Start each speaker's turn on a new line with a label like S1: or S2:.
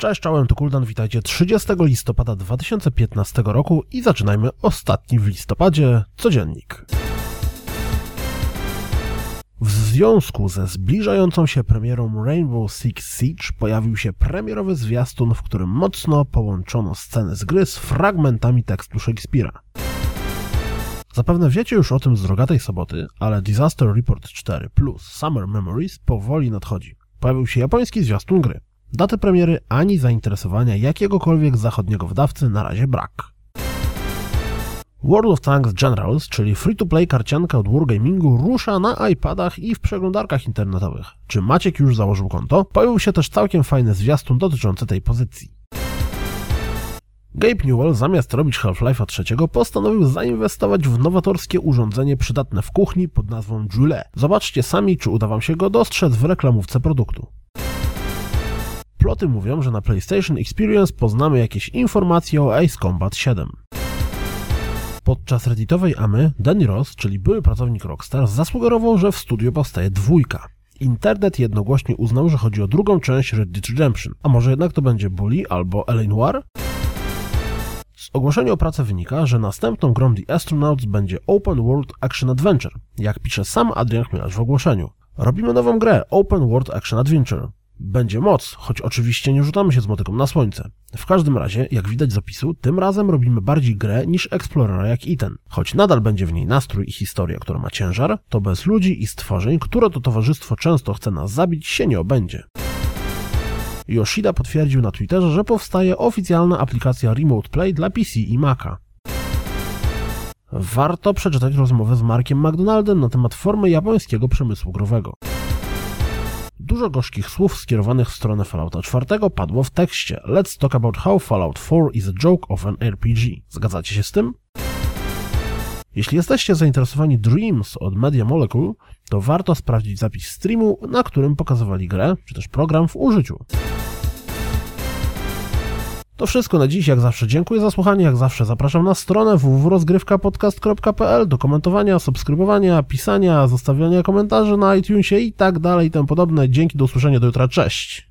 S1: Cześć, czołem, to Kuldan, witajcie 30 listopada 2015 roku i zaczynajmy ostatni w listopadzie codziennik. W związku ze zbliżającą się premierą Rainbow Six Siege pojawił się premierowy zwiastun, w którym mocno połączono sceny z gry z fragmentami tekstu Shakespeare'a. Zapewne wiecie już o tym z rogatej soboty, ale Disaster Report 4 plus Summer Memories powoli nadchodzi. Pojawił się japoński zwiastun gry. Daty premiery ani zainteresowania jakiegokolwiek zachodniego wydawcy na razie brak. World of Tanks Generals, czyli free-to-play karcianka od Wargamingu, rusza na iPadach i w przeglądarkach internetowych. Czy Maciek już założył konto? Pojawił się też całkiem fajny zwiastun dotyczący tej pozycji. Gabe Newell zamiast robić Half-Life'a trzeciego postanowił zainwestować w nowatorskie urządzenie przydatne w kuchni pod nazwą Joule. Zobaczcie sami, czy uda wam się go dostrzec w reklamówce produktu. Ploty mówią, że na PlayStation Experience poznamy jakieś informacje o Ace Combat 7. Podczas redditowej amy Danny Ross, czyli były pracownik Rockstar, zasugerował, że w studiu powstaje dwójka. Internet jednogłośnie uznał, że chodzi o drugą część Red Dead Redemption. A może jednak to będzie Bully albo L.A. Noir? Z ogłoszenia o pracę wynika, że następną grą The Astronauts będzie Open World Action Adventure, jak pisze sam Adrian Chmielarz w ogłoszeniu. Robimy nową grę Open World Action Adventure. Będzie moc, choć oczywiście nie rzucamy się z motyką na słońce. W każdym razie, jak widać z opisu, tym razem robimy bardziej grę niż Explorera jak i ten. Choć nadal będzie w niej nastrój i historia, która ma ciężar, to bez ludzi i stworzeń, które to towarzystwo często chce nas zabić, się nie obędzie. Yoshida potwierdził na Twitterze, że powstaje oficjalna aplikacja Remote Play dla PC i Maca. Warto przeczytać rozmowę z Markiem McDonaldem na temat formy japońskiego przemysłu growego. Dużo gorzkich słów skierowanych w stronę Fallouta 4 padło w tekście Let's talk about how Fallout 4 is a joke of an RPG. Zgadzacie się z tym? Jeśli jesteście zainteresowani Dreams od Media Molecule, to warto sprawdzić zapis streamu, na którym pokazywali grę, czy też program w użyciu. To wszystko na dziś, jak zawsze dziękuję za słuchanie, jak zawsze zapraszam na stronę www.rozgrywkapodcast.pl do komentowania, subskrybowania, pisania, zostawiania komentarzy na iTunesie i tak dalej i tym podobne. Dzięki, do usłyszenia, do jutra, cześć!